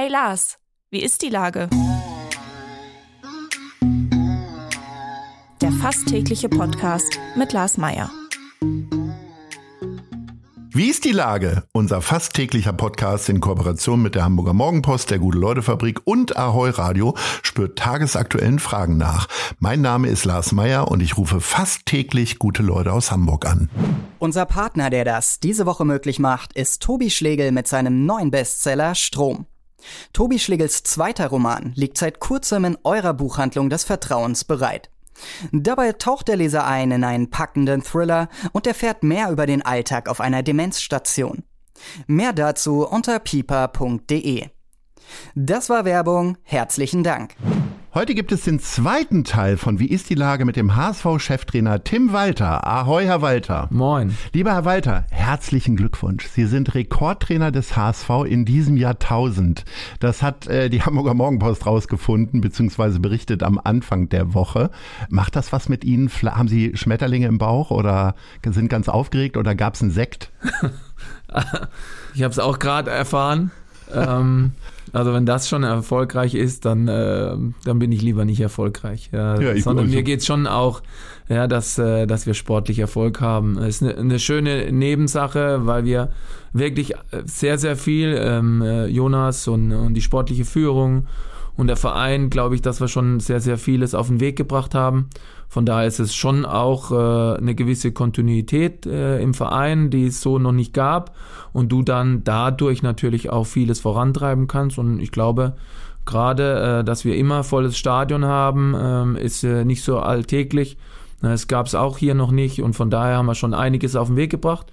Hey Lars, wie ist die Lage? Der fast tägliche Podcast mit Lars Meier. Wie ist die Lage? Unser fast täglicher Podcast in Kooperation mit der Hamburger Morgenpost, der Gute-Leute-Fabrik und Ahoi Radio spürt tagesaktuellen Fragen nach. Mein Name ist Lars Meier und ich rufe fast täglich gute Leute aus Hamburg an. Unser Partner, der das diese Woche möglich macht, ist Tobi Schlegel mit seinem neuen Bestseller Strom. Tobi Schlegels zweiter Roman liegt seit kurzem in eurer Buchhandlung des Vertrauens bereit. Dabei taucht der Leser ein in einen packenden Thriller und erfährt mehr über den Alltag auf einer Demenzstation. Mehr dazu unter pipa.de. Das war Werbung. Herzlichen Dank. Heute gibt es den zweiten Teil von Wie ist die Lage mit dem HSV-Cheftrainer Tim Walter. Ahoi, Herr Walter. Moin. Lieber Herr Walter, herzlichen Glückwunsch. Sie sind Rekordtrainer des HSV in diesem Jahrtausend. Das hat äh, die Hamburger Morgenpost rausgefunden, beziehungsweise berichtet am Anfang der Woche. Macht das was mit Ihnen? Haben Sie Schmetterlinge im Bauch oder sind ganz aufgeregt oder gab es einen Sekt? ich habe es auch gerade erfahren. ähm, also wenn das schon erfolgreich ist, dann, äh, dann bin ich lieber nicht erfolgreich. Ja, ja, sondern also. mir geht's schon auch, ja, dass, äh, dass wir sportlich Erfolg haben. Es ist eine, eine schöne Nebensache, weil wir wirklich sehr, sehr viel, ähm, äh, Jonas und, und die sportliche Führung und der Verein, glaube ich, dass wir schon sehr, sehr vieles auf den Weg gebracht haben. Von daher ist es schon auch äh, eine gewisse Kontinuität äh, im Verein, die es so noch nicht gab und du dann dadurch natürlich auch vieles vorantreiben kannst. Und ich glaube, gerade, äh, dass wir immer volles Stadion haben, ähm, ist äh, nicht so alltäglich. Es gab es auch hier noch nicht und von daher haben wir schon einiges auf den Weg gebracht,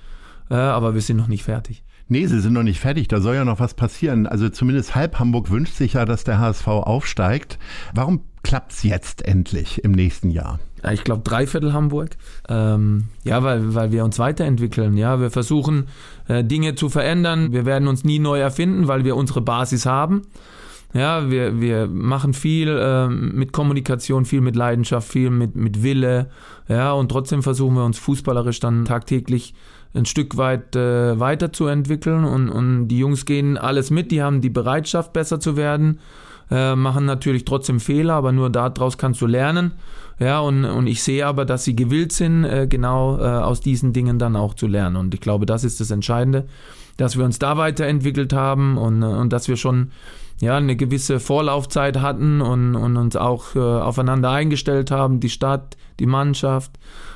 äh, aber wir sind noch nicht fertig. Nee, sie sind noch nicht fertig. Da soll ja noch was passieren. Also zumindest halb Hamburg wünscht sich ja, dass der HSV aufsteigt. Warum klappt's jetzt endlich im nächsten Jahr? Ich glaube Dreiviertel Hamburg. Ähm, ja, weil, weil wir uns weiterentwickeln. Ja, wir versuchen äh, Dinge zu verändern. Wir werden uns nie neu erfinden, weil wir unsere Basis haben. Ja, wir, wir machen viel äh, mit Kommunikation, viel mit Leidenschaft, viel mit, mit Wille. Ja, und trotzdem versuchen wir uns fußballerisch dann tagtäglich ein Stück weit äh, weiterzuentwickeln und, und die Jungs gehen alles mit, die haben die Bereitschaft, besser zu werden, äh, machen natürlich trotzdem Fehler, aber nur daraus kannst du lernen. Ja, und, und ich sehe aber, dass sie gewillt sind, äh, genau äh, aus diesen Dingen dann auch zu lernen. Und ich glaube, das ist das Entscheidende, dass wir uns da weiterentwickelt haben und, und dass wir schon ja, eine gewisse Vorlaufzeit hatten und, und uns auch äh, aufeinander eingestellt haben, die Stadt, die Mannschaft,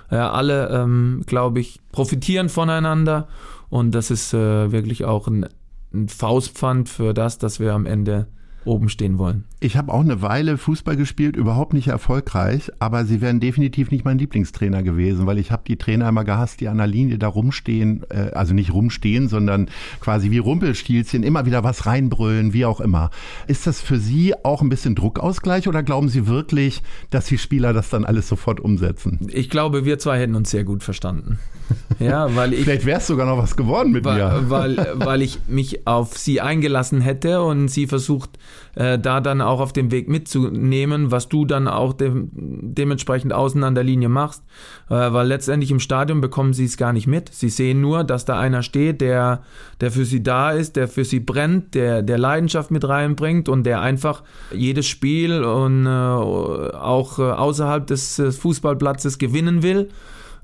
äh, alle, ähm, glaube ich, profitieren voneinander und das ist äh, wirklich auch ein, ein Faustpfand für das, dass wir am Ende oben stehen wollen. Ich habe auch eine Weile Fußball gespielt, überhaupt nicht erfolgreich, aber sie wären definitiv nicht mein Lieblingstrainer gewesen, weil ich habe die Trainer immer gehasst, die an der Linie da rumstehen, äh, also nicht rumstehen, sondern quasi wie Rumpelstilzchen immer wieder was reinbrüllen, wie auch immer. Ist das für Sie auch ein bisschen Druckausgleich oder glauben Sie wirklich, dass die Spieler das dann alles sofort umsetzen? Ich glaube, wir zwei hätten uns sehr gut verstanden. Ja, weil ich. Vielleicht wäre es sogar noch was geworden mit weil, mir. Weil, weil ich mich auf sie eingelassen hätte und sie versucht, äh, da dann auch auf dem Weg mitzunehmen, was du dann auch de dementsprechend außen an der Linie machst. Äh, weil letztendlich im Stadion bekommen sie es gar nicht mit. Sie sehen nur, dass da einer steht, der, der für sie da ist, der für sie brennt, der, der Leidenschaft mit reinbringt und der einfach jedes Spiel und äh, auch äh, außerhalb des Fußballplatzes gewinnen will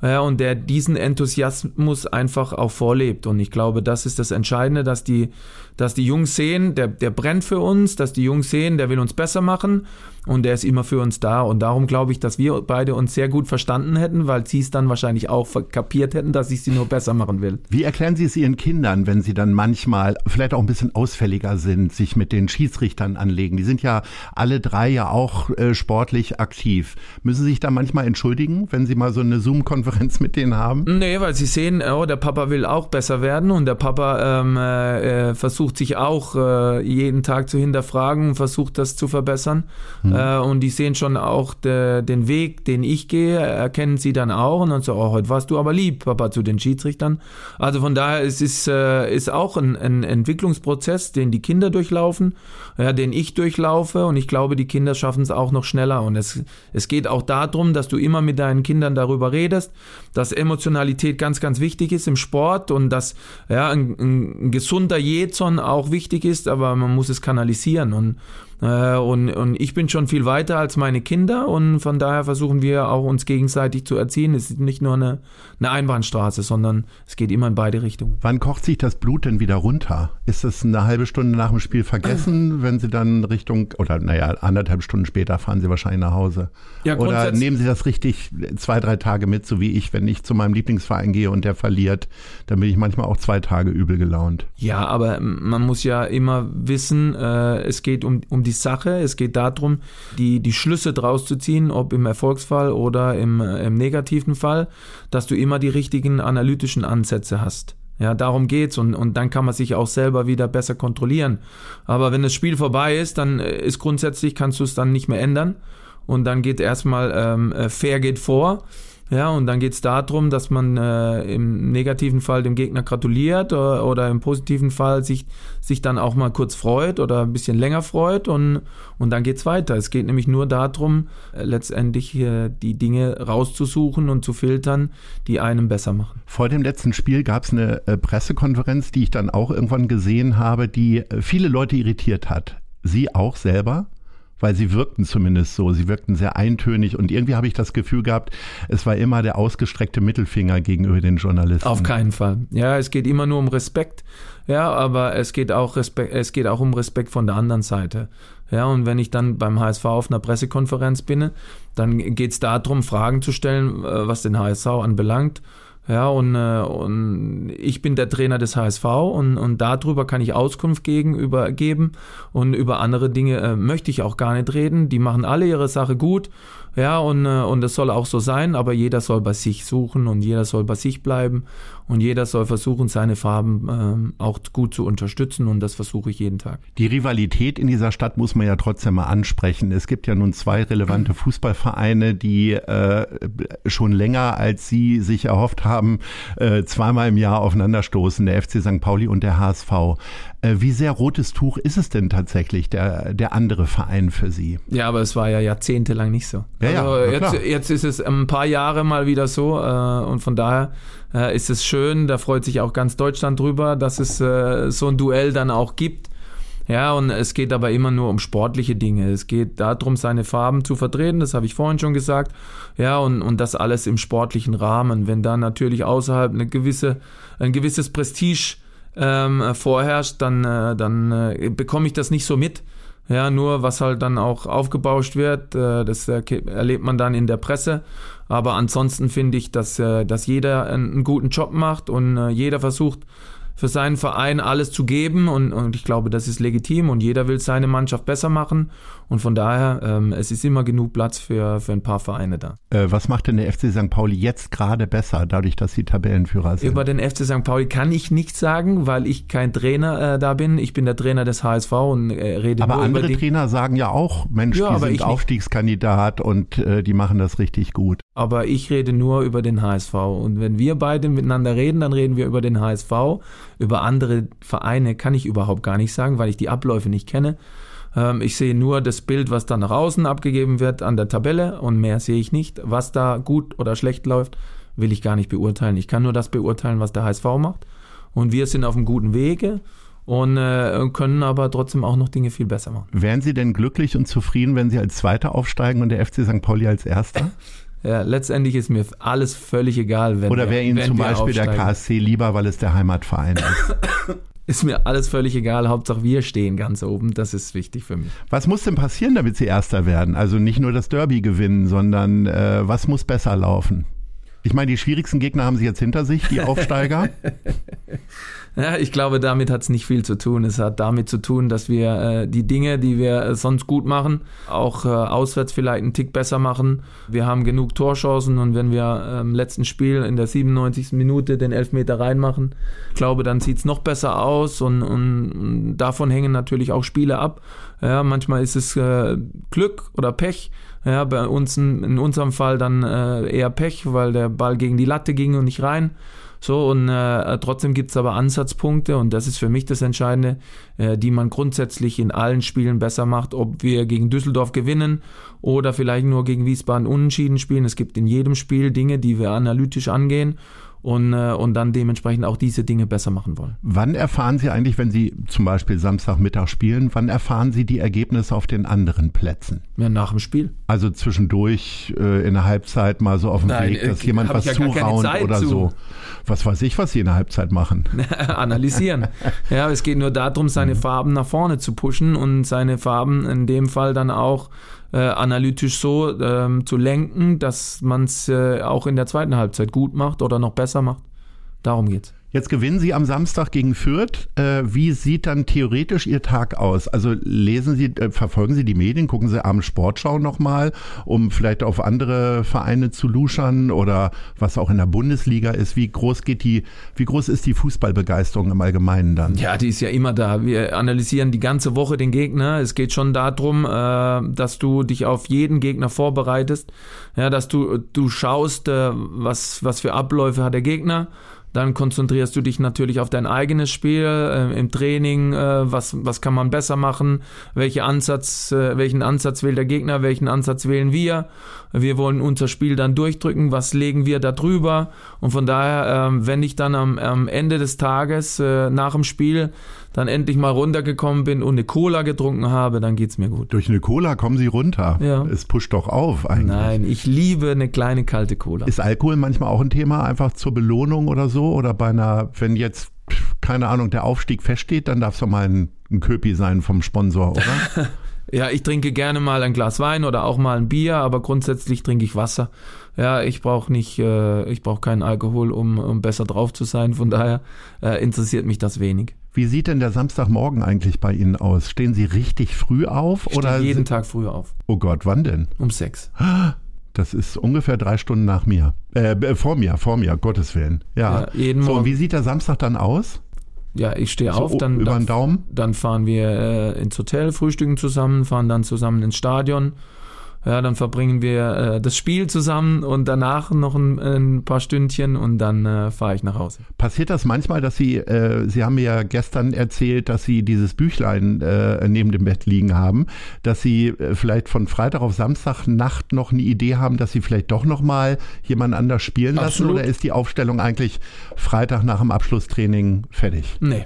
ja, und der diesen Enthusiasmus einfach auch vorlebt. Und ich glaube, das ist das Entscheidende, dass die, dass die Jungs sehen, der, der brennt für uns, dass die Jungs sehen, der will uns besser machen und der ist immer für uns da. Und darum glaube ich, dass wir beide uns sehr gut verstanden hätten, weil sie es dann wahrscheinlich auch kapiert hätten, dass ich sie nur besser machen will. Wie erklären Sie es Ihren Kindern, wenn sie dann manchmal vielleicht auch ein bisschen ausfälliger sind, sich mit den Schiedsrichtern anlegen? Die sind ja alle drei ja auch äh, sportlich aktiv. Müssen Sie sich da manchmal entschuldigen, wenn Sie mal so eine Zoom-Konferenz mit denen haben? Nee, weil sie sehen, oh, der Papa will auch besser werden und der Papa ähm, äh, äh versucht sich auch äh, jeden Tag zu hinterfragen und versucht das zu verbessern. Hm. Äh, und die sehen schon auch de, den Weg, den ich gehe, erkennen sie dann auch und dann so, oh, heute warst du aber lieb, Papa, zu den Schiedsrichtern. Also von daher es ist äh, ist auch ein, ein Entwicklungsprozess, den die Kinder durchlaufen, ja, den ich durchlaufe und ich glaube, die Kinder schaffen es auch noch schneller und es, es geht auch darum, dass du immer mit deinen Kindern darüber redest, dass Emotionalität ganz, ganz wichtig ist im Sport und dass ja, ein, ein gesunder Jezon auch wichtig ist, aber man muss es kanalisieren und äh, und, und ich bin schon viel weiter als meine Kinder und von daher versuchen wir auch uns gegenseitig zu erziehen. Es ist nicht nur eine, eine Einbahnstraße, sondern es geht immer in beide Richtungen. Wann kocht sich das Blut denn wieder runter? Ist es eine halbe Stunde nach dem Spiel vergessen, wenn Sie dann Richtung, oder naja, anderthalb Stunden später fahren Sie wahrscheinlich nach Hause? Ja, oder nehmen Sie das richtig zwei, drei Tage mit, so wie ich, wenn ich zu meinem Lieblingsverein gehe und der verliert, dann bin ich manchmal auch zwei Tage übel gelaunt. Ja, aber man muss ja immer wissen, äh, es geht um, um die Sache. Es geht darum, die, die Schlüsse draus zu ziehen, ob im Erfolgsfall oder im, äh, im negativen Fall, dass du immer die richtigen analytischen Ansätze hast. Ja, darum geht's und, und dann kann man sich auch selber wieder besser kontrollieren. Aber wenn das Spiel vorbei ist, dann äh, ist grundsätzlich, kannst du es dann nicht mehr ändern. Und dann geht erstmal ähm, äh, fair geht vor. Ja, und dann geht es darum, dass man äh, im negativen Fall dem Gegner gratuliert oder, äh, oder, im positiven Fall sich, sich dann auch mal kurz freut oder ein bisschen länger freut und, und dann geht's weiter. Es geht nämlich nur darum, äh, letztendlich äh, die Dinge rauszusuchen und zu filtern, die einem besser machen. Vor dem letzten Spiel gab es eine äh, Pressekonferenz, die ich dann auch irgendwann gesehen habe, die äh, viele Leute irritiert hat. Sie auch selber? Weil sie wirkten zumindest so. Sie wirkten sehr eintönig und irgendwie habe ich das Gefühl gehabt, es war immer der ausgestreckte Mittelfinger gegenüber den Journalisten. Auf keinen Fall. Ja, es geht immer nur um Respekt. Ja, aber es geht auch Respekt, es geht auch um Respekt von der anderen Seite. Ja, und wenn ich dann beim HSV auf einer Pressekonferenz bin, dann geht es darum, Fragen zu stellen, äh, was den HSV anbelangt. Ja, und, äh, und ich bin der Trainer des HSV und, und darüber kann ich Auskunft gegenüber geben und über andere Dinge äh, möchte ich auch gar nicht reden. Die machen alle ihre Sache gut ja, und, äh, und das soll auch so sein, aber jeder soll bei sich suchen und jeder soll bei sich bleiben und jeder soll versuchen, seine Farben ähm, auch gut zu unterstützen und das versuche ich jeden Tag. Die Rivalität in dieser Stadt muss man ja trotzdem mal ansprechen. Es gibt ja nun zwei relevante Fußballvereine, die äh, schon länger als Sie sich erhofft haben, äh, zweimal im Jahr aufeinanderstoßen, der FC St. Pauli und der HSV. Äh, wie sehr rotes Tuch ist es denn tatsächlich, der, der andere Verein für Sie? Ja, aber es war ja jahrzehntelang nicht so. Ja, also ja, jetzt, jetzt ist es ein paar Jahre mal wieder so äh, und von daher äh, ist es schön, da freut sich auch ganz Deutschland drüber, dass es äh, so ein Duell dann auch gibt. Ja, und es geht aber immer nur um sportliche Dinge. Es geht darum, seine Farben zu vertreten, das habe ich vorhin schon gesagt. Ja, und, und das alles im sportlichen Rahmen. Wenn da natürlich außerhalb eine gewisse, ein gewisses Prestige ähm, vorherrscht, dann, äh, dann äh, bekomme ich das nicht so mit. Ja, nur was halt dann auch aufgebauscht wird, äh, das erlebt man dann in der Presse. Aber ansonsten finde ich, dass, äh, dass jeder einen guten Job macht und äh, jeder versucht, für seinen Verein alles zu geben und, und ich glaube, das ist legitim und jeder will seine Mannschaft besser machen und von daher, ähm, es ist immer genug Platz für, für ein paar Vereine da. Äh, was macht denn der FC St. Pauli jetzt gerade besser, dadurch, dass sie Tabellenführer sind? Über den FC St. Pauli kann ich nichts sagen, weil ich kein Trainer äh, da bin. Ich bin der Trainer des HSV und äh, rede Aber nur andere über die Trainer sagen ja auch, Mensch, ja, die sind Aufstiegskandidat und äh, die machen das richtig gut. Aber ich rede nur über den HSV und wenn wir beide miteinander reden, dann reden wir über den HSV über andere Vereine kann ich überhaupt gar nicht sagen, weil ich die Abläufe nicht kenne. Ähm, ich sehe nur das Bild, was da nach außen abgegeben wird an der Tabelle und mehr sehe ich nicht. Was da gut oder schlecht läuft, will ich gar nicht beurteilen. Ich kann nur das beurteilen, was der HSV macht. Und wir sind auf einem guten Wege und äh, können aber trotzdem auch noch Dinge viel besser machen. Wären Sie denn glücklich und zufrieden, wenn Sie als Zweiter aufsteigen und der FC St. Pauli als Erster? Ja, letztendlich ist mir alles völlig egal, wenn Oder wäre Ihnen zum Beispiel aufsteigen. der KSC lieber, weil es der Heimatverein ist? ist mir alles völlig egal. Hauptsache wir stehen ganz oben. Das ist wichtig für mich. Was muss denn passieren, damit Sie Erster werden? Also nicht nur das Derby gewinnen, sondern äh, was muss besser laufen? Ich meine, die schwierigsten Gegner haben Sie jetzt hinter sich, die Aufsteiger. Ja, ich glaube, damit hat es nicht viel zu tun. Es hat damit zu tun, dass wir äh, die Dinge, die wir äh, sonst gut machen, auch äh, auswärts vielleicht einen Tick besser machen. Wir haben genug Torchancen und wenn wir im letzten Spiel in der 97. Minute den Elfmeter reinmachen, ich glaube, dann sieht es noch besser aus und, und, und, davon hängen natürlich auch Spiele ab. Ja, manchmal ist es äh, Glück oder Pech. Ja, bei uns in, in unserem Fall dann äh, eher Pech, weil der Ball gegen die Latte ging und nicht rein. So, und äh, trotzdem gibt es aber Ansatzpunkte und das ist für mich das Entscheidende, äh, die man grundsätzlich in allen Spielen besser macht, ob wir gegen Düsseldorf gewinnen oder vielleicht nur gegen Wiesbaden unentschieden spielen. Es gibt in jedem Spiel Dinge, die wir analytisch angehen und, äh, und dann dementsprechend auch diese Dinge besser machen wollen. Wann erfahren Sie eigentlich, wenn Sie zum Beispiel Samstagmittag spielen, wann erfahren Sie die Ergebnisse auf den anderen Plätzen? Ja, nach dem Spiel. Also zwischendurch äh, in der Halbzeit mal so auf dem Nein, Weg, dass äh, jemand was ja zuraunt oder zu. so. Was weiß ich, was Sie in der Halbzeit machen. Analysieren. ja, es geht nur darum, seine mhm. Farben nach vorne zu pushen und seine Farben in dem Fall dann auch äh, analytisch so ähm, zu lenken, dass man es äh, auch in der zweiten Halbzeit gut macht oder noch besser macht. Darum geht's. Jetzt gewinnen Sie am Samstag gegen Fürth. Äh, wie sieht dann theoretisch Ihr Tag aus? Also lesen Sie, äh, verfolgen Sie die Medien, gucken Sie abends Sportschau nochmal, um vielleicht auf andere Vereine zu luschern oder was auch in der Bundesliga ist. Wie groß geht die, wie groß ist die Fußballbegeisterung im Allgemeinen dann? Ja, die ist ja immer da. Wir analysieren die ganze Woche den Gegner. Es geht schon darum, äh, dass du dich auf jeden Gegner vorbereitest. Ja, dass du, du schaust, was, was für Abläufe hat der Gegner dann konzentrierst du dich natürlich auf dein eigenes Spiel äh, im Training. Äh, was, was kann man besser machen? Welche Ansatz, äh, welchen Ansatz wählt der Gegner? Welchen Ansatz wählen wir? Wir wollen unser Spiel dann durchdrücken. Was legen wir da drüber? Und von daher, äh, wenn ich dann am, am Ende des Tages äh, nach dem Spiel dann endlich mal runtergekommen bin und eine Cola getrunken habe, dann geht's mir gut. Durch eine Cola kommen Sie runter. Ja. Es pusht doch auf eigentlich. Nein, ich liebe eine kleine kalte Cola. Ist Alkohol manchmal auch ein Thema, einfach zur Belohnung oder so? Oder bei einer, wenn jetzt, keine Ahnung, der Aufstieg feststeht, dann darf es doch mal ein, ein Köpi sein vom Sponsor, oder? ja, ich trinke gerne mal ein Glas Wein oder auch mal ein Bier, aber grundsätzlich trinke ich Wasser. Ja, ich brauche nicht, äh, ich brauche keinen Alkohol, um, um besser drauf zu sein. Von daher äh, interessiert mich das wenig. Wie sieht denn der Samstagmorgen eigentlich bei Ihnen aus? Stehen Sie richtig früh auf? Ich oder jeden Tag früh auf. Oh Gott, wann denn? Um sechs. Das ist ungefähr drei Stunden nach mir. Äh, äh, vor mir, vor mir, Gottes Willen. Ja. ja jeden so, und wie sieht der Samstag dann aus? Ja, ich stehe so auf, dann, über den Daumen. dann fahren wir äh, ins Hotel, frühstücken zusammen, fahren dann zusammen ins Stadion ja, dann verbringen wir äh, das Spiel zusammen und danach noch ein, ein paar Stündchen und dann äh, fahre ich nach Hause. Passiert das manchmal, dass Sie, äh, Sie haben mir ja gestern erzählt, dass Sie dieses Büchlein äh, neben dem Bett liegen haben, dass Sie äh, vielleicht von Freitag auf Samstag Nacht noch eine Idee haben, dass Sie vielleicht doch noch mal jemand anders spielen lassen Absolut. oder ist die Aufstellung eigentlich Freitag nach dem Abschlusstraining fertig? Nee,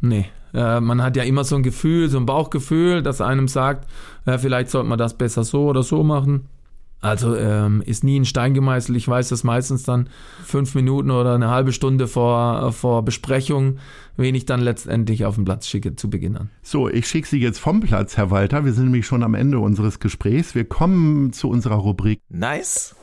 nee. Äh, man hat ja immer so ein Gefühl, so ein Bauchgefühl, das einem sagt, äh, vielleicht sollte man das besser so oder so machen. Also ähm, ist nie ein Stein gemeißelt. Ich weiß das meistens dann fünf Minuten oder eine halbe Stunde vor, vor Besprechung, wen ich dann letztendlich auf den Platz schicke zu Beginn an. So, ich schicke Sie jetzt vom Platz, Herr Walter. Wir sind nämlich schon am Ende unseres Gesprächs. Wir kommen zu unserer Rubrik. Nice.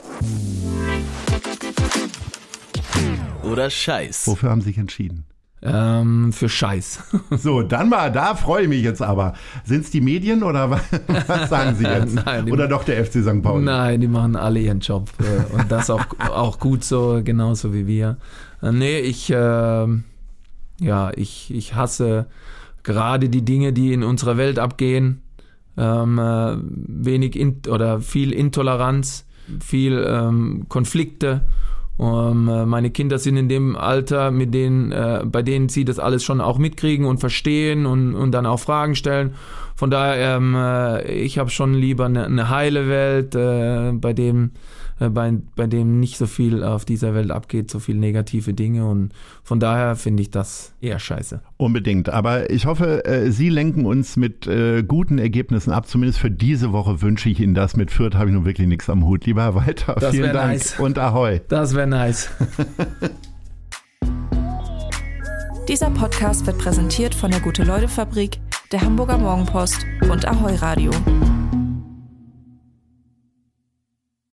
Oder Scheiß. Wofür haben Sie sich entschieden? Ähm, für Scheiß. So, dann mal, da freue ich mich jetzt aber. Sind es die Medien oder was, was sagen Sie jetzt? Nein, oder doch der FC St. Pauli? Nein, die machen alle ihren Job. Äh, und das auch, auch gut so, genauso wie wir. Äh, nee, ich, äh, ja, ich, ich hasse gerade die Dinge, die in unserer Welt abgehen. Ähm, äh, wenig in, oder viel Intoleranz, viel ähm, Konflikte um, ähm, meine Kinder sind in dem Alter, mit denen, äh, bei denen sie das alles schon auch mitkriegen und verstehen und, und dann auch Fragen stellen. Von daher, ähm, äh, ich habe schon lieber eine, eine heile Welt, äh, bei dem äh, bei, bei dem nicht so viel auf dieser Welt abgeht, so viele negative Dinge und von daher finde ich das eher scheiße. Unbedingt, aber ich hoffe, äh, Sie lenken uns mit äh, guten Ergebnissen ab. Zumindest für diese Woche wünsche ich Ihnen das. Mit Fürth habe ich nun wirklich nichts am Hut. Lieber weiter. Das Vielen Dank nice. und Ahoi. Das wäre nice. Dieser Podcast wird präsentiert von der Gute-Leute-Fabrik, der Hamburger Morgenpost und Ahoi Radio.